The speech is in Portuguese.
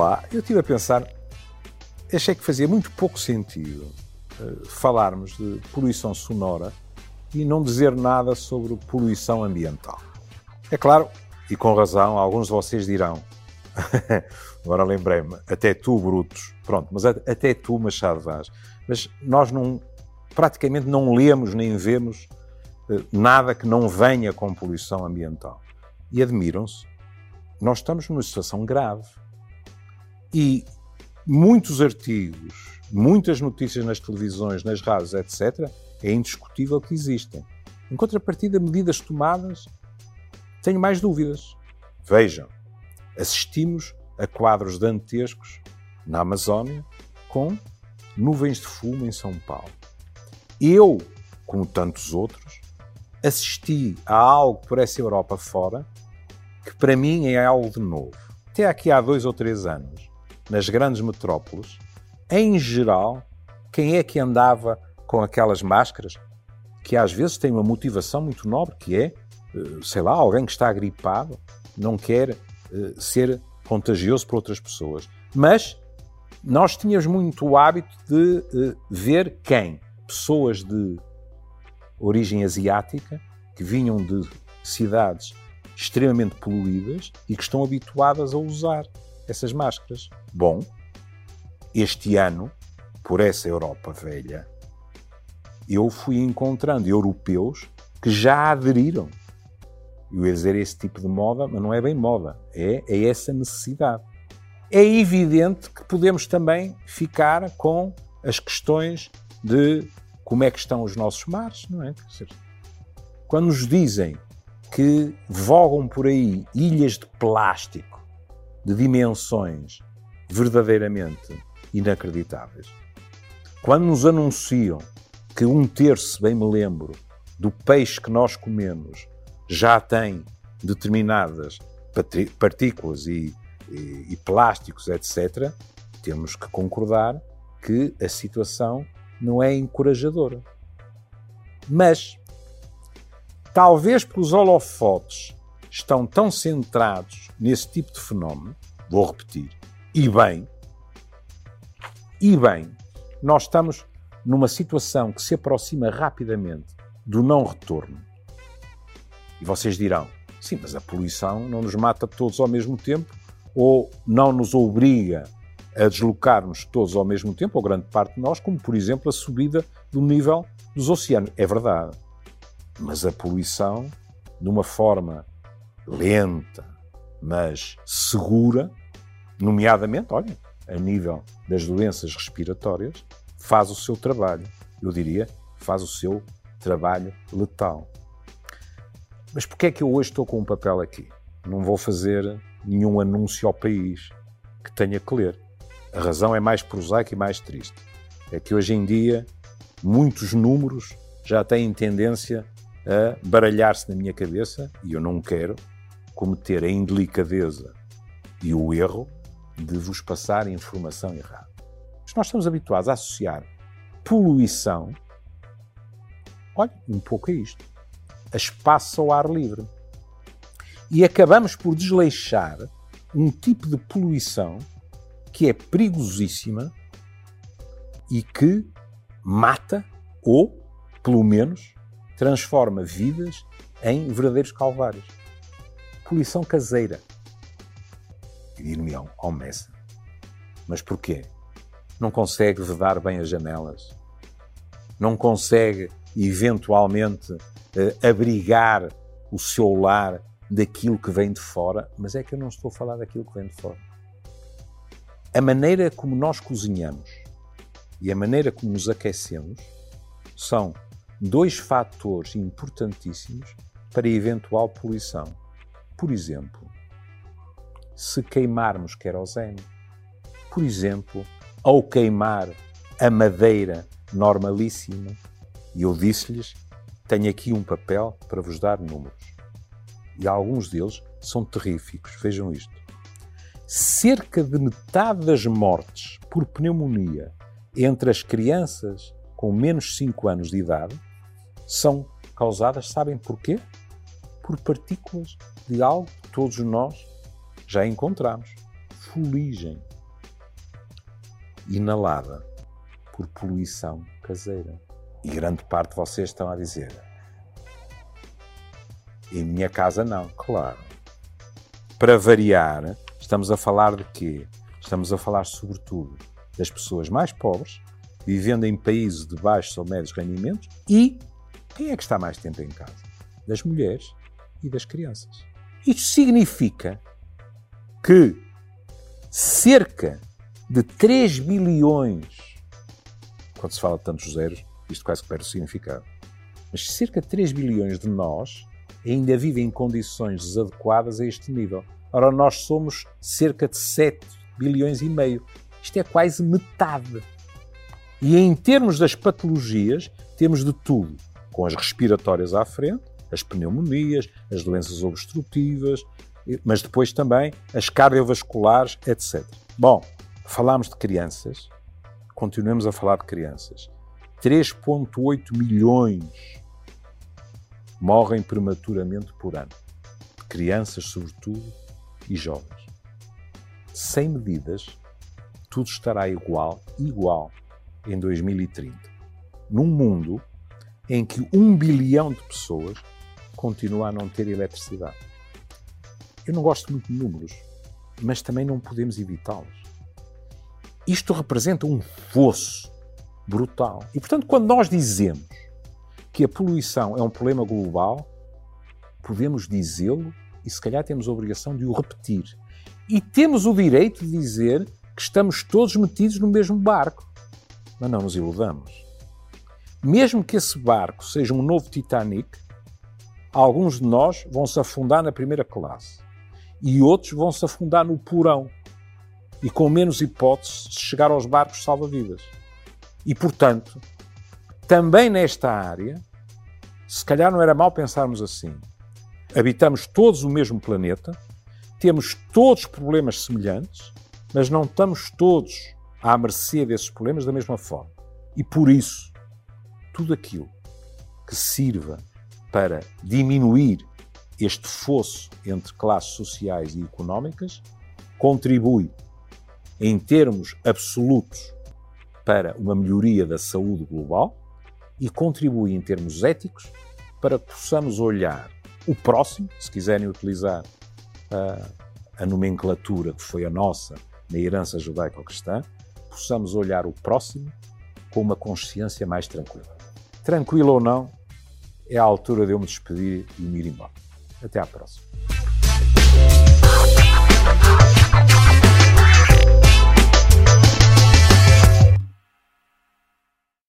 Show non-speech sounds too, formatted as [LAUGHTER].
Olá, eu estive a pensar, achei que fazia muito pouco sentido uh, falarmos de poluição sonora e não dizer nada sobre poluição ambiental. É claro, e com razão, alguns de vocês dirão, [LAUGHS] agora lembrei-me, até tu, Brutos, pronto, mas até tu, Machado Vaz, mas nós não, praticamente não lemos nem vemos uh, nada que não venha com poluição ambiental. E admiram-se, nós estamos numa situação grave. E muitos artigos, muitas notícias nas televisões, nas rádios, etc., é indiscutível que existem. Em contrapartida, medidas tomadas, tenho mais dúvidas. Vejam, assistimos a quadros dantescos na Amazónia com nuvens de fumo em São Paulo. Eu, como tantos outros, assisti a algo por essa Europa fora que para mim é algo de novo. Até aqui há dois ou três anos, nas grandes metrópoles, em geral, quem é que andava com aquelas máscaras que às vezes têm uma motivação muito nobre, que é, eh, sei lá, alguém que está gripado, não quer eh, ser contagioso para outras pessoas. Mas nós tínhamos muito o hábito de eh, ver quem? Pessoas de origem asiática, que vinham de cidades extremamente poluídas e que estão habituadas a usar essas máscaras. Bom, este ano, por essa Europa velha, eu fui encontrando europeus que já aderiram. Eu ia dizer esse tipo de moda, mas não é bem moda, é, é essa necessidade. É evidente que podemos também ficar com as questões de como é que estão os nossos mares, não é? Quando nos dizem que vogam por aí ilhas de plástico de dimensões verdadeiramente inacreditáveis. Quando nos anunciam que um terço, bem me lembro, do peixe que nós comemos já tem determinadas partículas e, e, e plásticos, etc., temos que concordar que a situação não é encorajadora. Mas talvez porque os holofotes estão tão centrados nesse tipo de fenómeno, vou repetir, e bem, e bem, nós estamos numa situação que se aproxima rapidamente do não retorno. E vocês dirão, sim, mas a poluição não nos mata todos ao mesmo tempo ou não nos obriga a deslocar-nos todos ao mesmo tempo, ou grande parte de nós, como por exemplo a subida do nível dos oceanos. É verdade. Mas a poluição, de uma forma lenta, mas segura, nomeadamente, olha, a nível das doenças respiratórias, faz o seu trabalho. Eu diria, faz o seu trabalho letal. Mas porquê é que eu hoje estou com um papel aqui? Não vou fazer nenhum anúncio ao país que tenha que ler. A razão é mais prosaica e mais triste. É que hoje em dia muitos números já têm tendência a baralhar-se na minha cabeça e eu não quero cometer a indelicadeza e o erro de vos passar informação errada. Mas nós estamos habituados a associar poluição, olha, um pouco a isto, a espaço ao ar livre. E acabamos por desleixar um tipo de poluição que é perigosíssima e que mata ou, pelo menos, transforma vidas em verdadeiros calvários. Poluição caseira. E dir-me-ão, ao. Mas porquê? Não consegue vedar bem as janelas? Não consegue, eventualmente, eh, abrigar o seu lar daquilo que vem de fora? Mas é que eu não estou a falar daquilo que vem de fora. A maneira como nós cozinhamos e a maneira como nos aquecemos são dois fatores importantíssimos para eventual poluição. Por exemplo, se queimarmos querosene. Por exemplo, ao queimar a madeira normalíssima. E eu disse-lhes: tenho aqui um papel para vos dar números. E alguns deles são terríficos. Vejam isto. Cerca de metade das mortes por pneumonia entre as crianças com menos 5 anos de idade são causadas, sabem porquê? Por partículas de algo que todos nós já encontramos. Fuligem. inalada por poluição caseira. E grande parte de vocês estão a dizer: em minha casa não, claro. Para variar, estamos a falar de quê? Estamos a falar, sobretudo, das pessoas mais pobres, vivendo em países de baixos ou médios rendimentos, e quem é que está mais tempo em casa? Das mulheres e das crianças. Isto significa que cerca de 3 bilhões, quando se fala de tantos zeros, isto quase que perde o significado, mas cerca de 3 bilhões de nós ainda vivem em condições desadequadas a este nível. Ora, nós somos cerca de 7 bilhões e meio. Isto é quase metade. E em termos das patologias, temos de tudo, com as respiratórias à frente, as pneumonias, as doenças obstrutivas, mas depois também as cardiovasculares, etc. Bom, falámos de crianças, continuamos a falar de crianças. 3,8 milhões morrem prematuramente por ano. Crianças, sobretudo, e jovens. Sem medidas, tudo estará igual, igual, em 2030. Num mundo em que um bilhão de pessoas continua a não ter eletricidade. Eu não gosto muito de números, mas também não podemos evitá-los. Isto representa um fosso brutal. E, portanto, quando nós dizemos que a poluição é um problema global, podemos dizê-lo e, se calhar, temos a obrigação de o repetir. E temos o direito de dizer que estamos todos metidos no mesmo barco. Mas não nos iludamos. Mesmo que esse barco seja um novo Titanic, alguns de nós vão se afundar na primeira classe e outros vão se afundar no porão e com menos hipóteses de chegar aos barcos salva-vidas. E, portanto, também nesta área, se calhar não era mal pensarmos assim. Habitamos todos o mesmo planeta, temos todos problemas semelhantes, mas não estamos todos à mercê desses problemas da mesma forma. E por isso, tudo aquilo que sirva para diminuir este fosso entre classes sociais e económicas contribui, em termos absolutos, para uma melhoria da saúde global e contribui em termos éticos para que possamos olhar o próximo, se quiserem utilizar a, a nomenclatura que foi a nossa na herança judaico-cristã, possamos olhar o próximo com uma consciência mais tranquila. Tranquilo ou não, é a altura de eu me despedir e me ir embora. Até à próxima.